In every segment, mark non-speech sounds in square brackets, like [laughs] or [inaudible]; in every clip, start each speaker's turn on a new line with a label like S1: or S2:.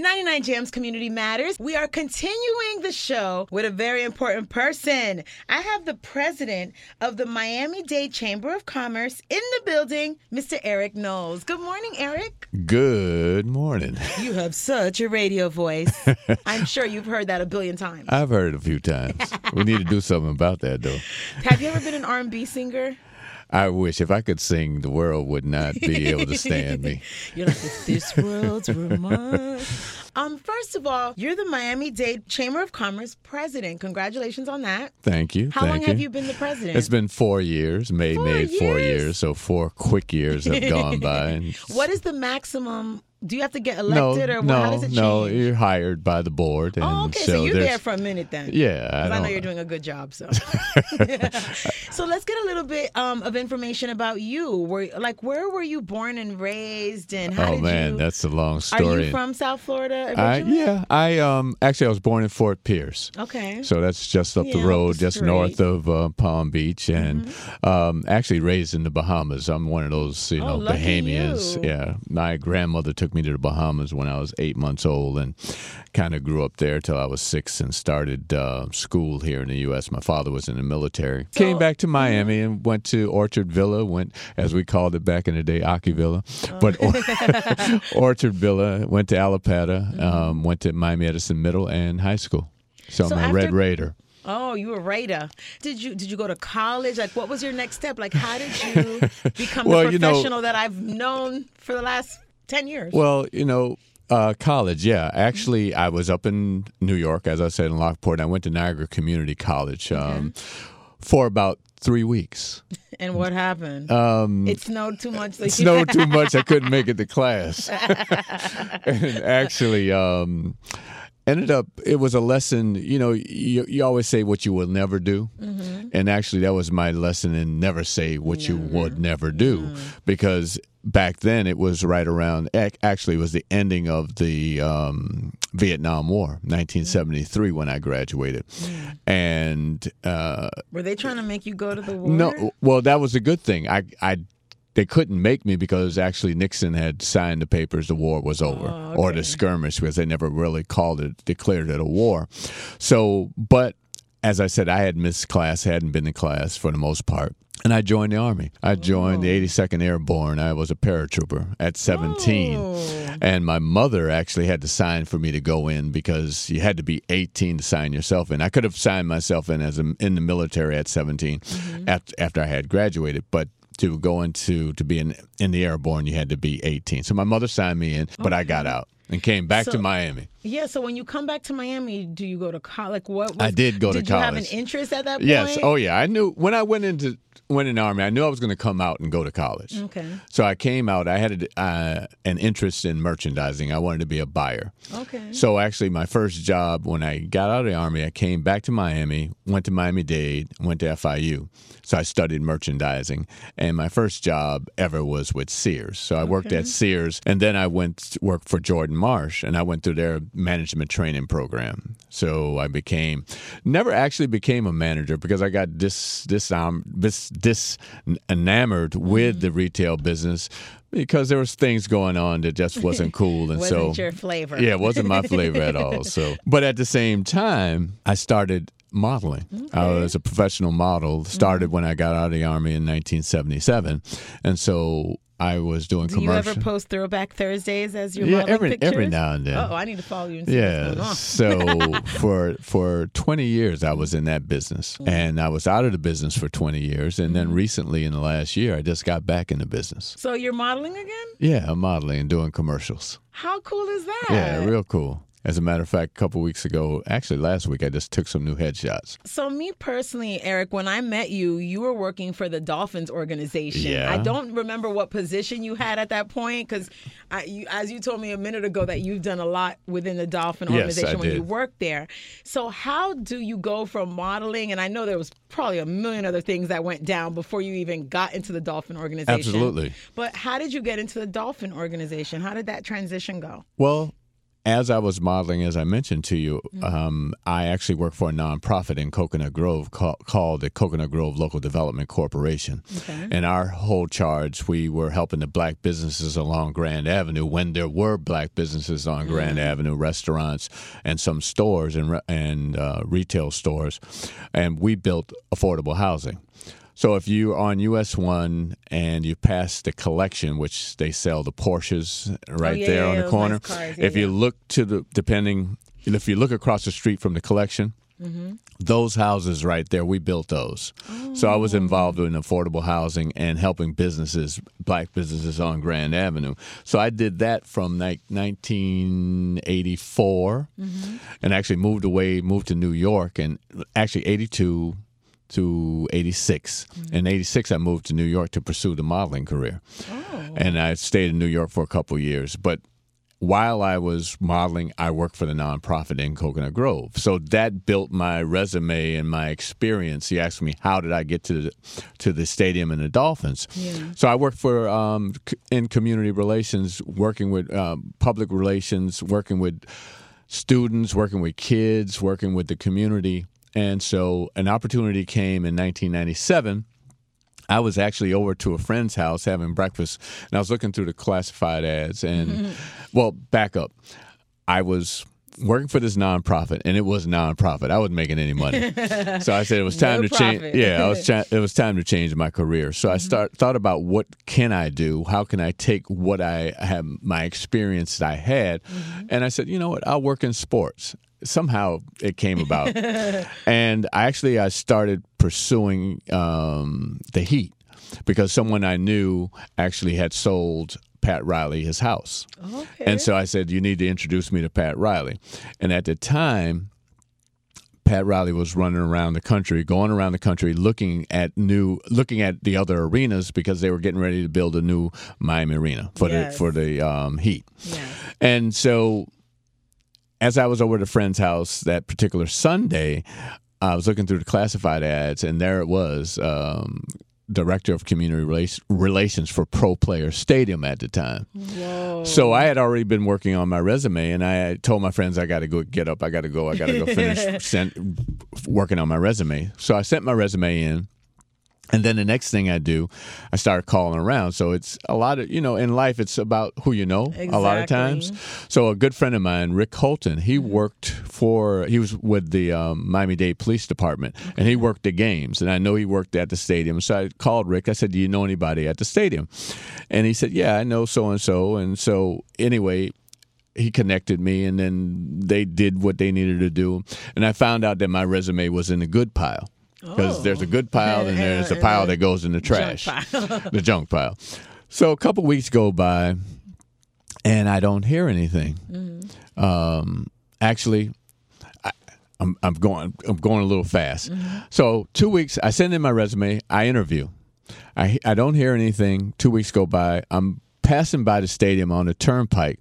S1: 99 Jamz Community Matters. We are continuing the show with a very important person. I have the president of the Miami Dade Chamber of Commerce in the building, Mr. Eric Knowles. Good morning, Eric.
S2: Good morning.
S1: You have such a radio voice. [laughs] I'm sure you've heard that a billion times.
S2: I've heard it a few times. we need to do something about that, though.
S1: Have you ever been an R&B singer?
S2: I wish if I could sing, the world would not be able to stand me. [laughs]
S1: You're like, this world's mine. Um, first of all, you're the Miami Dade Chamber of Commerce president. Congratulations on that.
S2: Thank you.
S1: How
S2: thank
S1: long
S2: you.
S1: have you been the president?
S2: It's been four years. May
S1: Four
S2: made four
S1: years?
S2: so four quick years have gone [laughs] by.
S1: What is the maximum? Do you have to get
S2: no,
S1: elected, or
S2: no,
S1: how does it change? no.
S2: You're hired by the board, and
S1: Oh, okay. So,
S2: so
S1: you're
S2: there's
S1: there for a minute then.
S2: Yeah.
S1: I, know
S2: don't-
S1: you're doing a good job. So, [laughs] [laughs] so let's get a little bit um, of information about you. Where, like, where were you born and raised, and how did you
S2: Oh
S1: did
S2: man,
S1: you?
S2: that's a long story.
S1: are you from South Florida
S2: I, yeah, I um actually I was born in Fort Pierce.
S1: Okay.
S2: So that's just up
S1: Yeah,
S2: the road, just.
S1: Mm-hmm.
S2: north of uh, Palm Beach, and um, actually raised in the Bahamas. I'm one of those, you
S1: Oh,
S2: know,
S1: lucky
S2: Bahamians.
S1: you.
S2: Yeah, my grandmother took me to the Bahamas when I was eight months old, and kind of grew up there till I was six, and started uh, school here in the U.S. My father was in the military. Came back to Miami and went to Orchard Villa. Went as we called it back in the day, Aki Villa, but [laughs] [laughs] Orchard Villa. Went to Allapattah. Um, went to Miami Edison Middle and high school. So,
S1: So
S2: I'm a
S1: after-
S2: Red Raider.
S1: Oh, you were a Raider. Did you did you go to college? Like, what was your next step? Like, how did you [laughs] become
S2: Well,
S1: the
S2: you know-
S1: professional that I've known for the last ten years?
S2: Well, you know, uh, college, yeah. Actually, I was up in New York, as I said, in Lockport. And I went to Niagara Community College um, for about three weeks. [laughs]
S1: and what happened?
S2: Um,
S1: it snowed too much. So
S2: it snowed too much, I couldn't make it to class. [laughs] [laughs] and actually, um, ended up, it was a lesson, you know, you, you always say what you will never do. And actually, that was my lesson in never say what you would never do. Because back then, it was right around, actually, it was the ending of the um, Vietnam War, 1973, when I graduated. And, uh,
S1: Were they trying to make you go to the war?
S2: no, well, that was a good thing. I, I, they couldn't make me because actually Nixon had signed the papers. The war was over,
S1: Oh,
S2: or the skirmish, because they never really called it, declared it a war. So, but as I said, I had missed class, hadn't been in class for the most part. And I joined the Army. I joined the 82nd Airborne. I was a paratrooper at 17.
S1: Oh.
S2: And my mother actually had to sign for me to go in because you had to be 18 to sign yourself in. I could have signed myself in as a, in the military at 17 mm-hmm. after, after I had graduated, but to go into to be in in the airborne, you had to be 18. So my mother signed me in, but I got out and came back
S1: So-
S2: to Miami.
S1: Yeah. So when you come back to Miami, do you go to college? Like, what? Was,
S2: I did go to college.
S1: Did you have an interest at that point?
S2: Yes. Oh yeah. I knew when I went into went in the army, I knew I was going to come out and go to college.
S1: Okay.
S2: So I came out. I had a, uh, an interest in merchandising. I wanted to be a buyer.
S1: Okay.
S2: So actually, my first job when I got out of the army, I came back to Miami, went to Miami Dade, went to FIU. So I studied merchandising, and my first job ever was with Sears. So I worked at Sears, and then I went to work for Jordan Marsh, and I went through their management training program. So I became, never actually became a manager because I got dis dis um, dis, dis enamored with mm-hmm. the retail business. Because there was things going on that just wasn't cool, and [laughs]
S1: Wasn't
S2: so
S1: your flavor?
S2: yeah, it wasn't my flavor at all. So, [laughs] but at the same time, I started modeling. I was a professional model. Started mm-hmm. when I got out of the army in 1977, and so I was doing commercials.
S1: Do you ever post Throwback Thursdays as your
S2: yeah,
S1: modeling
S2: every
S1: pictures?
S2: every now and then.
S1: Oh, I need to follow you and see
S2: Yeah.
S1: what's going on.
S2: so [laughs] for for 20 years I was in that business
S1: Mm-hmm.
S2: and I was out of the business for 20 years and then recently in the last year I just got back in the business.
S1: So you're modeling again?
S2: Yeah, I'm modeling and doing commercials.
S1: How cool is that?
S2: Yeah, real cool. As a matter of fact, a couple weeks ago, actually last week, I just took some new headshots.
S1: So me personally, Eric, when I met you, you were working for the Dolphins organization.
S2: Yeah.
S1: I don't remember what position you had at that point because, you, as you told me a minute ago, that you've done a lot within the Dolphin
S2: Yes,
S1: organization when you worked there. So how do you go from modeling? And I know there was probably a million other things that went down before you even got into the Dolphin organization.
S2: Absolutely.
S1: But how did you get into the Dolphin organization? How did that transition go?
S2: Well, as I was modeling, as I mentioned to you, um, I actually work for a nonprofit in Coconut Grove call, called the Coconut Grove Local Development Corporation.
S1: Okay.
S2: And our whole charge, we were helping the black businesses along Grand Avenue when there were black businesses on Grand Avenue, restaurants, and some stores and and uh, retail stores, and we built affordable housing. So if you're on US one and you pass the collection, which they sell the Porsches right
S1: Oh, yeah,
S2: there
S1: yeah,
S2: on the corner,
S1: nice cars.
S2: If you look to the depending, if you look across the street from the collection,
S1: Mm-hmm.
S2: those houses right there, we built those. So I was involved in affordable housing and helping businesses, black businesses on Grand Avenue. So I did that from like 1984 and actually moved away, moved to New York and actually 82 to 86. In 86, I moved to New York to pursue the modeling career. And I stayed in New York for a couple years. But while I was modeling, I worked for the nonprofit in Coconut Grove. So that built my resume and my experience. He asked me how did I get to the, to the stadium and the Dolphins.
S1: Yeah.
S2: So I worked for um, in community relations, working with um, public relations, working with students, working with kids, working with the community. And so an opportunity came in 1997. I was actually over to a friend's house having breakfast, and I was looking through the classified ads. And, mm-hmm. well, back up. I was working for this nonprofit, and it was nonprofit. I wasn't making any money, [laughs] so I said it was time
S1: No
S2: to change. Yeah, I was. [laughs] Cha- it was time to change my career. So I start thought about what can I do? How can I take what I have, my experience that I had, and I said, you know what? I'll work in sports. Somehow it came about, [laughs] and I actually I started pursuing um, the Heat because someone I knew actually had sold Pat Riley his house.
S1: Okay.
S2: And so I said, You need to introduce me to Pat Riley. And at the time, Pat Riley was running around the country, going around the country looking at new looking at the other arenas because they were getting ready to build a new Miami arena for
S1: Yes.
S2: the for the um, Heat.
S1: Yes.
S2: And so as I was over at a friend's house that particular Sunday, I was looking through the classified ads, and there it was. Um, Director of Community Rela- Relations for Pro Player Stadium at the time.
S1: Whoa.
S2: So I had already been working on my resume, and I told my friends I got to go get up, I got to go, I got to go finish [laughs] sent, working on my resume. So I sent my resume in, and then the next thing I do, I start calling around. So it's a lot of you know in life, it's about who you know a lot of times. So a good friend of mine, Rick Holton, he worked for he was with the um, Miami Dade Police Department, and he worked the games. And I know he worked at the stadium. So I called Rick. I said, "Do you know anybody at the stadium?" And he said, "Yeah, I know so and so." And so anyway, he connected me, and then they did what they needed to do. And I found out that my resume was in a good pile. Because
S1: Oh.
S2: there's a good pile and there's a pile that goes in the
S1: junk
S2: trash,
S1: pile. [laughs]
S2: the junk pile. So a couple weeks go by, and I don't hear anything.
S1: Mm-hmm.
S2: Um, actually, I, I'm, I'm going I'm going a little fast.
S1: Mm-hmm.
S2: So two weeks, I send in my resume. I interview. I I don't hear anything. Two weeks go by. I'm passing by the stadium on the turnpike,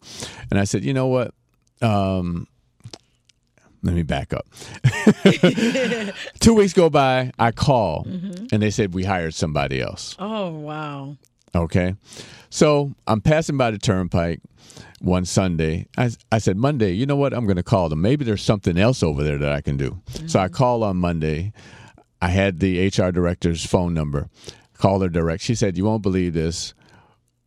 S2: and I said, you know what? Um, let me back up. [laughs] Two weeks go by. I call, mm-hmm. and they said we hired somebody else.
S1: Oh wow.
S2: Okay. So I'm passing by the turnpike one Sunday. I, I said, Monday, you know what? I'm going to call them. Maybe there's something else over there that I can do. So I mm-hmm. call on Monday. I had the HR director's phone number. Called her direct. She said, You won't believe this.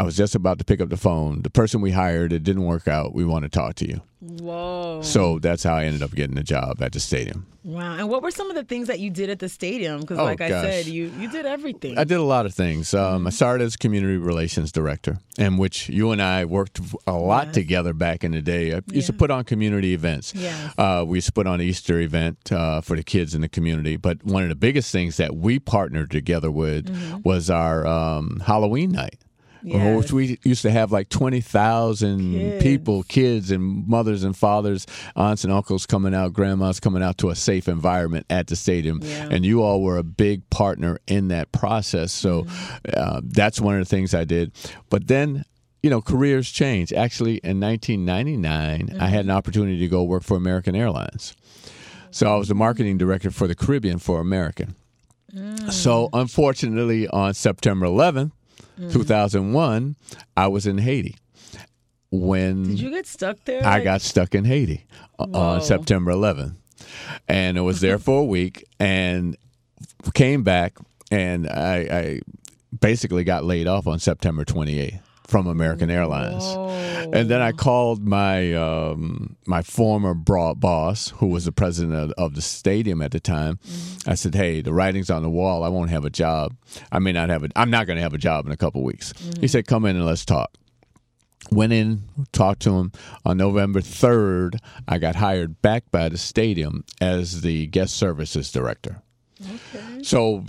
S2: I was just about to pick up the phone. The person we hired, it didn't work out. We want to talk to you.
S1: Whoa.
S2: So that's how I ended up getting the job at the stadium.
S1: Wow. And what were some of the things that you did at the stadium? Because,
S2: Oh,
S1: like I said, you you did everything.
S2: I did a lot of things. Um, I started as community relations director, in which you and I worked a lot
S1: Yes. together
S2: back in the day. I used to put on community events.
S1: Yes.
S2: Uh, we used to put on an Easter event uh, for the kids in the community. But one of the biggest things that we partnered together with was our um, Halloween night.
S1: Yes.
S2: Which we used to have like 20,000
S1: Kids.
S2: people, kids and mothers and fathers, aunts and uncles coming out, grandmas coming out to a safe environment at the stadium.
S1: Yeah.
S2: And you all were a big partner in that process. So mm-hmm. uh, that's one of the things I did. But then, you know, careers change. Actually, in 1999, I had an mm-hmm. opportunity to go work for American Airlines. So I was the marketing director for the Caribbean for American. So mm. unfortunately, on September 11th, Mm-hmm. 2001, I was in Haiti. when
S1: Did you get stuck there?
S2: I
S1: Like-
S2: got stuck in Haiti uh,
S1: Whoa.
S2: on September 11th, and I was there [laughs] for a week and came back, and I, I basically got laid off on September 28th from American Airlines. And then I called my um, my former boss, who was the president of, of the stadium at the time. I said, "Hey, the writing's on the wall. I won't have a job. I may not have a. I'm not going to have a job in a couple weeks." He said, "Come in and let's talk." Went in, talked to him. On November 3rd, I got hired back by the stadium as the guest services director. Okay. So,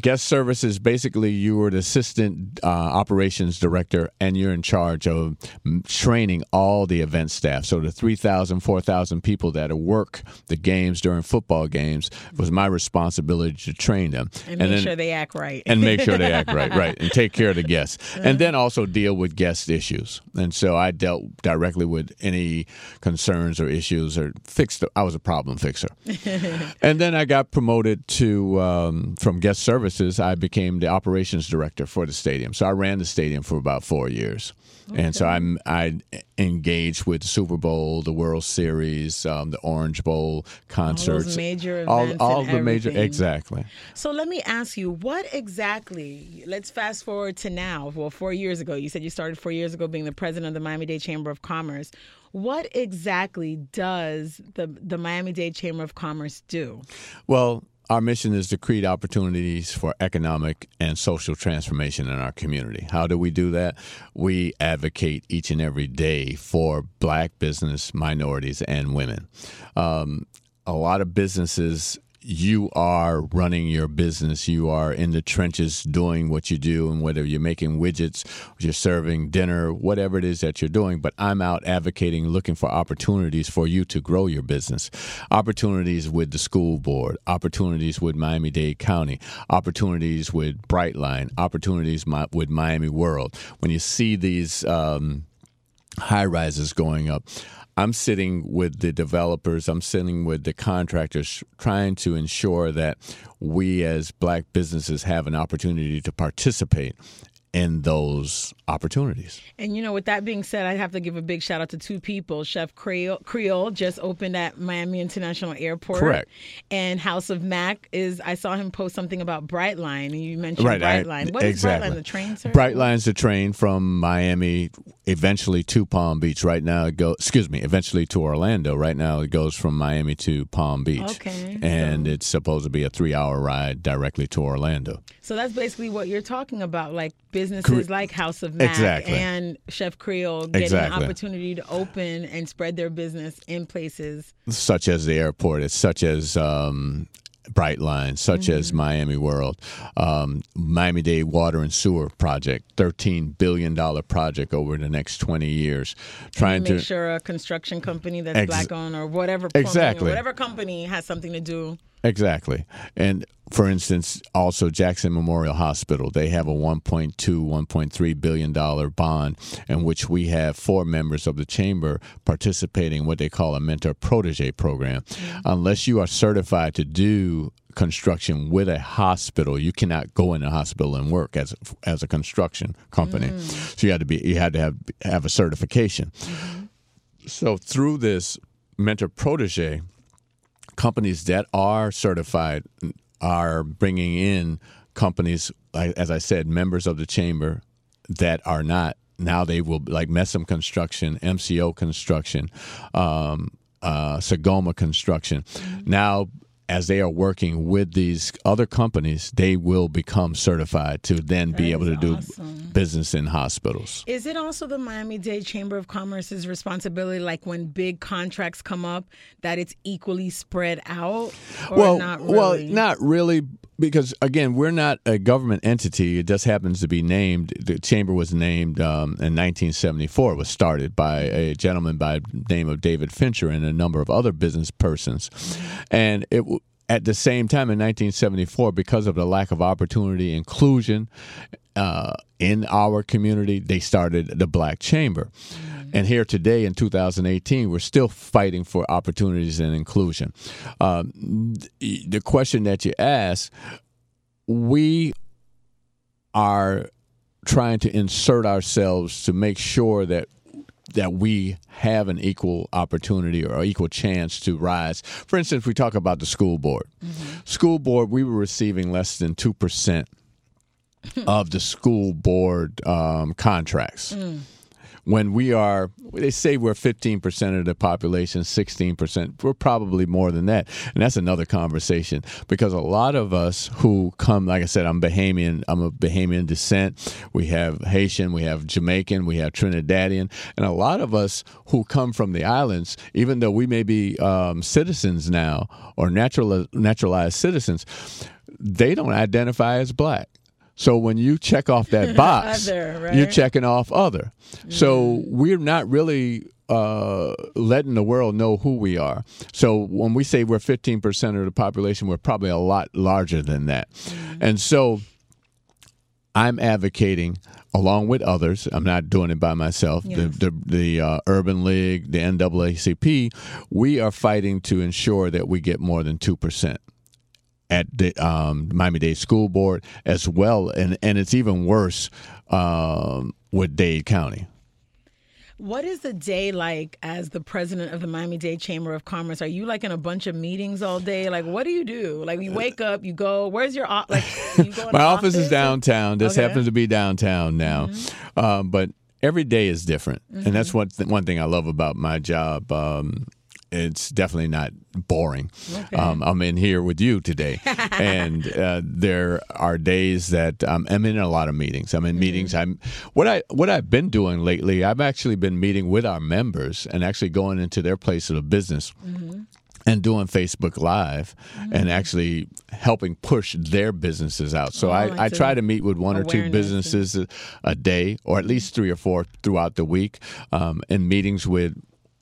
S2: guest services basically you were the assistant uh, operations director and you're in charge of mm, training all the event staff. So, the 3,000, 4,000 people that work the games during football games was my responsibility to train them.
S1: and make sure they act right.
S2: and make sure they [laughs] act right, right, and take care of the guests, and then also deal with guest issues. And so I dealt directly with any concerns or issues, or fixed. I was a problem fixer. [laughs] and then I got promoted to um, from guest services. I became the operations director for the stadium. So I ran the stadium for about four years. And so I'm I engaged with the Super Bowl, the World Series, um, the Orange Bowl concerts,
S1: major
S2: all,
S1: events
S2: all
S1: and
S2: the major exactly.
S1: So let me ask you, what exactly? Let's fast forward to now. Well, four years ago, you said you started four years ago being the president of the Miami Dade Chamber of Commerce. What exactly does the the Miami Dade Chamber of Commerce do?
S2: Well, our mission is to create opportunities for economic and social transformation in our community. How do we do that? We advocate each and every day for black business, minorities, and women. Um, a lot of businesses you are running your business. You are in the trenches doing what you do, and whether you're making widgets, you're serving dinner, whatever it is that you're doing. But I'm out advocating, looking for opportunities for you to grow your business. Opportunities with the school board, opportunities with Miami Dade County, opportunities with Brightline, opportunities with Miami World. When you see these, um, high rises going up. I'm sitting with the developers, I'm sitting with the contractors, trying to ensure that we as black businesses have an opportunity to participate in those opportunities.
S1: And you know, with that being said, I have to give a big shout out to two people. Chef Creole, Creole just opened at Miami International Airport.
S2: Correct.
S1: And House of Mac is I saw him post something about Brightline, and you mentioned
S2: Right, I-
S1: Brightline. What is
S2: exactly.
S1: Brightline? The train service?
S2: Brightline's the train from Miami, eventually to Palm Beach. Right now, it goes. Excuse me, eventually to Orlando. Right now, it goes from Miami to Palm Beach.
S1: Okay,
S2: and it's supposed to be a three-hour ride directly to Orlando.
S1: So that's basically what you're talking about, like businesses like House of Mac
S2: Exactly.
S1: and Chef Creole getting
S2: Exactly.
S1: an opportunity to open and spread their business in places.
S2: such as the airport, it's such as um, Brightline, such
S1: Mm-hmm.
S2: as Miami World, um, Miami Dade Water and Sewer Project, thirteen billion dollar project over the next twenty years, trying to Make
S1: sure a construction company that's
S2: Ex-
S1: black owned or whatever
S2: Exactly.
S1: or whatever company has something to do.
S2: Exactly. And for instance, also Jackson Memorial Hospital, they have a 1.2, 1.3 billion dollar bond in which we have four members of the chamber participating in what they call a mentor protege program. Mm-hmm. Unless you are certified to do construction with a hospital, you cannot go in a hospital and work as as a construction company. Mm. So you had to be you had to have have a certification. Mm-hmm. So through this mentor protege companies that are certified are bringing in companies, as I said, members of the chamber that are not. Now they will like Messam Construction, MCO Construction, um, uh, Sagoma Construction. Now, as they are working with these other companies, they will become certified to then be able to do
S1: awesome.
S2: business in hospitals.
S1: Is it also the Miami Dade Chamber of Commerce's responsibility, like when big contracts come up, that it's equally spread out? Or
S2: well,
S1: not really?
S2: well, not really, because again, we're not a government entity. It just happens to be named. The chamber was named um, in 1974. It was started by a gentleman by the name of David Fincher and a number of other business persons, and it. At the same time, in 1974, because of the lack of opportunity, inclusion uh, in our community, they started the Black Chamber. And here today in 2018, we're still fighting for opportunities and inclusion. Th- the question that you ask we are trying to insert ourselves to make sure that that we have an equal opportunity or equal chance to rise. For instance, we talk about the school board. Mm-hmm. School board, we were receiving less than two percent [laughs] of the school board um, contracts. Mm when we are, they say we're 15% of the population, 16%. We're probably more than that. And that's another conversation because a lot of us who come, like I said, I'm Bahamian, I'm a Bahamian descent. We have Haitian, we have Jamaican, we have Trinidadian. And a lot of us who come from the islands, even though we may be um, citizens now or natural, naturalized citizens, they don't identify as black. So when you check off that [laughs] box, other, right? you're checking off other. Mm. So we're not really uh, letting the world know who we are. So when we say we're 15% of the population, we're probably a lot larger than that. Mm. And so I'm advocating along with others. I'm not doing it by myself. Yes. The the, the uh, Urban League, the NAACP, we are fighting to ensure that we get more than two percent at the um, Miami Dade School Board as well, and and it's even worse um, with Dade County.
S1: What is the day like as the president of the Miami Dade Chamber of Commerce? Are you like in a bunch of meetings all day? Like, what do you do? Like, you wake up, you go. Where's your like? You
S2: My office, is downtown. This okay. happens to be downtown now, mm-hmm. um, but every day is different, mm-hmm. and that's mm-hmm. one th- one thing I love about my job. Um, it's definitely not boring. Okay. Um, I'm in here with you today, [laughs] and uh, there are days that um, I'm in a lot of meetings. I'm in mm-hmm. meetings. I'm what I what I've been doing lately. I've actually been meeting with our members and actually going into their places of business. Mm-hmm and doing Facebook Live mm-hmm. and actually helping push their businesses out. So oh, I, I try to meet with one or two businesses a, a, day, or at least three or four throughout the week, um, in meetings with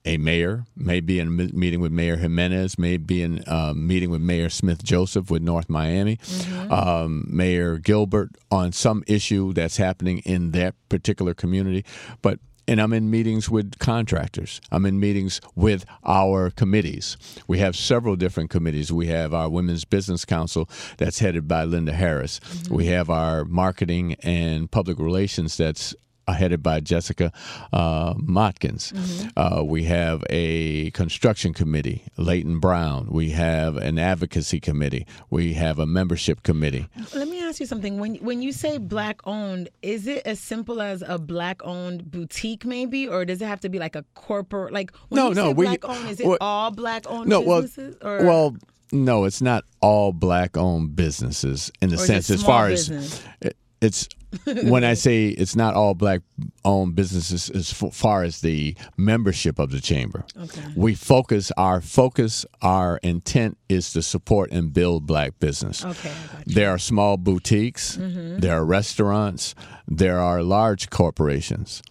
S2: a mayor, maybe in a meeting with Mayor Gimenez, maybe in a uh, meeting with Mayor Smith Joseph with North Miami, mm-hmm. um, Mayor Gilbert on some issue that's happening in that particular community. But and I'm in meetings with contractors. I'm in meetings with our committees. We have several different committees. We have our Women's Business Council that's headed by Linda Harris. Mm-hmm. We have our marketing and public relations that's headed by Jessica uh, Motkins. Mm-hmm. Uh, we have a construction committee, Leighton Brown. We have an advocacy committee. We have a membership committee.
S1: Let me ask you something. When when you say black owned, is it as simple as a black owned boutique, maybe, or does it have to be like a corporate? Like no, no, we, black owned, is it well, all black owned no, businesses?
S2: Well, well, no, it's not all black owned businesses in the or sense as far business? as it's [laughs] when I say it's not all black owned businesses as far as the membership of the chamber. Okay. We focus our focus, our intent is to support and build black business. Okay, there are small boutiques, mm-hmm. there are restaurants, there are large corporations,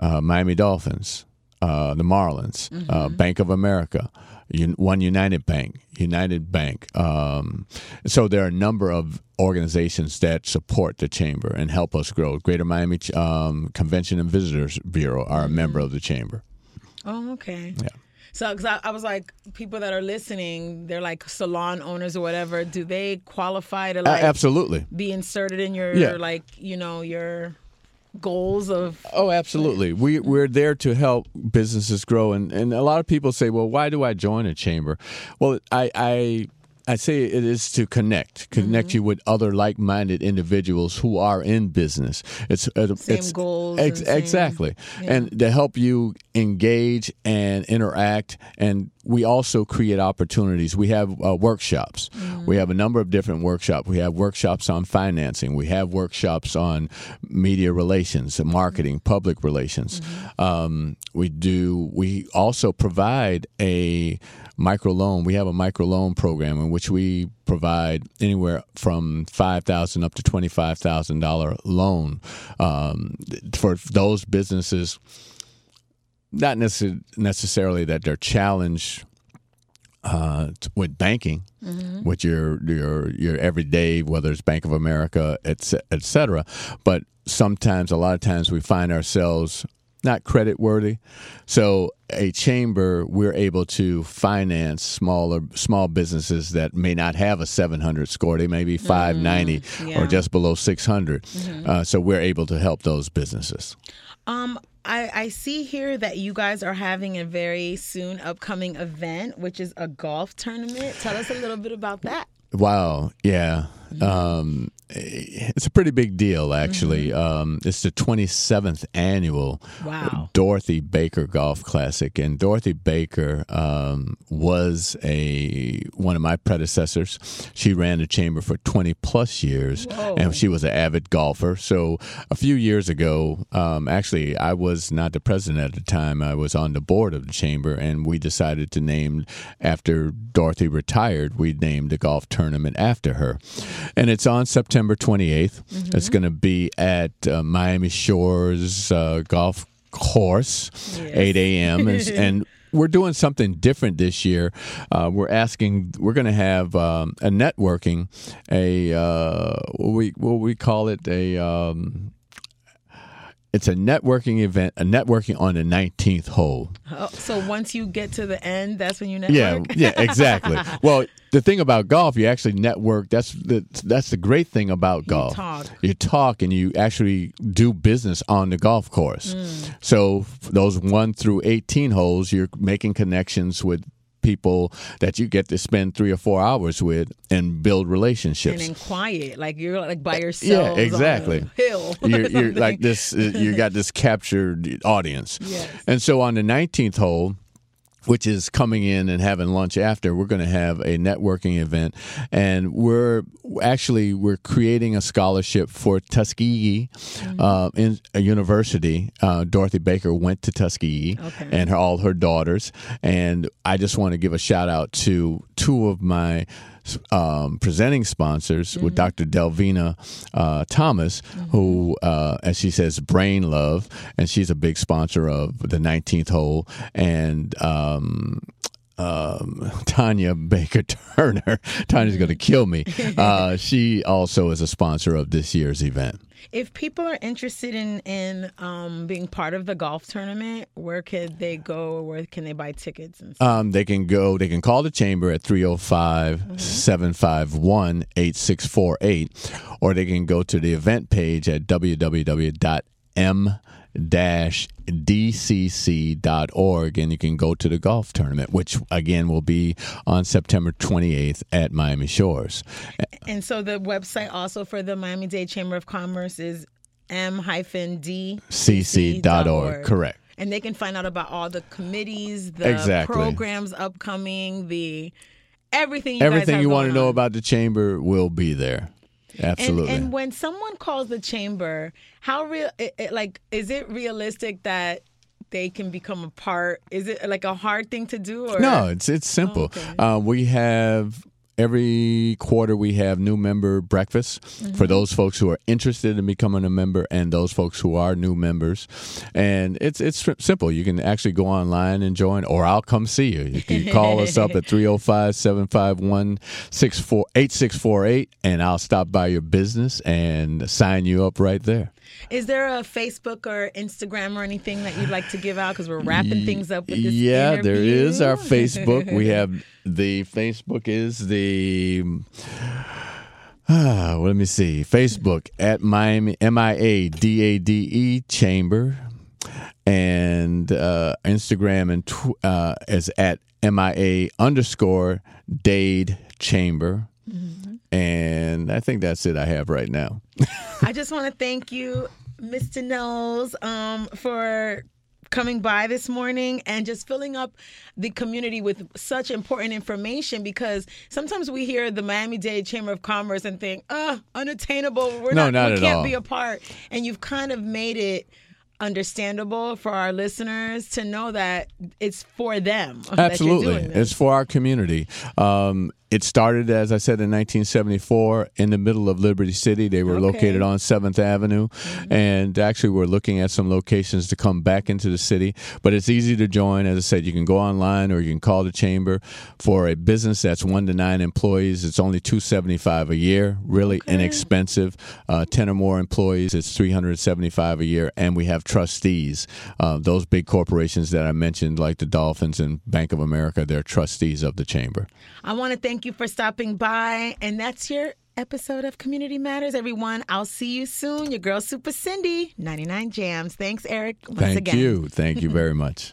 S2: uh, Miami Dolphins, uh, the Marlins, uh, mm-hmm. uh, Bank of America, One United Bank, United Bank. Um, so there are a number of organizations that support the chamber and help us grow. Greater Miami um, Convention and Visitors Bureau are a member of the chamber.
S1: Oh, okay. Yeah. So, because I, I, was like, people that are listening, they're like salon owners or whatever. Do they qualify to like
S2: uh, absolutely
S1: be inserted in your yeah. like you know your goals of
S2: oh absolutely. We we're there to help businesses grow. And and a lot of people say well why do i join a chamber? Well i i I say it is to connect, connect mm-hmm. you with other like-minded individuals who are in business. It's
S1: uh, same it's, goals,
S2: ex- exactly, yeah. and to help you engage and interact. And we also create opportunities. We have uh, workshops. Mm-hmm. We have a number of different workshops. We have workshops on financing. We have workshops on media relations, marketing, mm-hmm. public relations. Mm-hmm. Um, we do. We also provide a microloan. We have a microloan program in which we provide anywhere from five thousand up to twenty five thousand dollar loan um, for those businesses. Not necess- necessarily that they're challenged uh, with banking, mm-hmm. with your your your everyday, whether it's Bank of America, et, et cetera. But sometimes, a lot of times, we find ourselves not credit worthy. So a chamber, we're able to finance smaller small businesses that may not have a 700 score. They may be mm-hmm. 590 mm, yeah. or just below 600. Mm-hmm. Uh, so we're able to help those businesses.
S1: Um, I, I see here that you guys are having a very soon upcoming event, which is a golf tournament. Tell us a little bit about that.
S2: Wow. Yeah. Um, it's a pretty big deal, actually.
S1: Mm-hmm.
S2: Um, it's the 27th annual
S1: Wow.
S2: Dorothy Baker Golf Classic, and Dorothy Baker um, was a one of my predecessors. She ran the chamber for 20 plus years,
S1: Whoa.
S2: and she was an avid golfer. So a few years ago, um, actually, I was not the president at the time. I was on the board of the chamber, and we decided to name after Dorothy retired. We named the golf tournament after her, and it's on September 28th. It's going to be at uh, Miami Shores uh, Golf Course,
S1: Yes.
S2: 8 a.m. and, [laughs] and we're doing something different this year. Uh, we're asking. We're going to have um, a networking, a uh, what we what we call it a. Um, it's a networking event, a networking on the 19th hole.
S1: Oh, so once you get to the end, that's when you network.
S2: yeah, yeah, [laughs] exactly. well, the thing about golf, you actually network. That's the that's the great thing about golf.
S1: talk.
S2: You talk and you actually do business on the golf course.
S1: Mm.
S2: So those one through eighteen holes, you're making connections with people that you get to spend three or four hours with and build relationships.
S1: and in quiet, like you're like by yourself.
S2: Yeah, exactly.
S1: On a hill.
S2: you're, you're [laughs] like this. You got this captured audience.
S1: Yes.
S2: And so on the 19th hole, which is coming in and having lunch after, we're going to have a networking event, and we're actually we're creating a scholarship for Tuskegee uh, in a university. Uh, Dorothy Baker went to Tuskegee,
S1: Okay.
S2: and her, all her daughters. And I just want to give a shout out to two of my um, presenting sponsors with Dr. Delvina uh, Thomas, who, uh, as she says, Brain Love, and she's a big sponsor of the 19th hole, and um, um, [laughs] Tanya Baker Turner. [laughs] Tanya's going to kill me. [laughs] Uh, she also is a sponsor of this year's event.
S1: If people are interested in in um, being part of the golf tournament, where could they go? Or where can they buy tickets and stuff?
S2: Um, they can go, they can call the chamber at 305 751 8648, or they can go to the event page at www.m dcc.org and you can go to the golf tournament which again will be on september 28th at miami shores
S1: And so the website also for the Miami Dade Chamber of Commerce is m-d
S2: cc.org correct
S1: And they can find out about all the committees, the
S2: Exactly.
S1: programs upcoming, the everything. You
S2: everything you want
S1: want
S2: to know about the chamber will be there absolutely
S1: And, and when someone calls the chamber, how real? It, it, like, is it realistic that they can become a part? Is it like a hard thing to do? Or
S2: No, it's it's simple.
S1: okay.
S2: uh, we have every quarter we have new member breakfasts
S1: Mm-hmm.
S2: for those folks who are interested in becoming a member and those folks who are new members. And it's it's simple. You can actually go online and join, or I'll come see you. You can call us up at [laughs] 305-751-8648 and I'll stop by your business and sign you up right there.
S1: Is there a Facebook or Instagram or anything that you'd like to give out? Because we're wrapping things up with this.
S2: yeah, there is our. Facebook. we [laughs] have the Facebook is the ah, well, let me see. Facebook at Miami M I A D A D E Chamber, and uh, Instagram and tw- uh, is at M I A underscore Dade Chamber. And I think that's it I have right now.
S1: I just want to thank you, Mr. Knowles, um, for coming by this morning and just filling up the community with such important information because sometimes we hear the Miami-Dade Chamber of Commerce and think, oh, unattainable. We're
S2: No,
S1: not,
S2: not
S1: we can't
S2: all.
S1: be a part. And you've kind of made it understandable for our listeners to know that it's for them.
S2: Absolutely. It's for our community. Um, it started, as I said, in 1974 in the middle of Liberty City. They were
S1: Okay.
S2: located on 7th Avenue. And actually, we're looking at some locations to come back into the city. But it's easy to join. As I said, you can go online or you can call the chamber. For a business that's one to nine employees, it's only 275 a year, really inexpensive. Uh, 10 or more employees, it's 375 a year. And we have trustees. Uh, those big corporations that I mentioned, like the Dolphins and Bank of America, they're trustees of the chamber.
S1: I want to thank you for stopping by. And that's your episode of Community Matters, everyone. I'll see you soon. Your girl, Super Cindy, 99 Jamz. Thanks, Eric, once
S2: Thank
S1: again.
S2: you. Thank you very [laughs] much.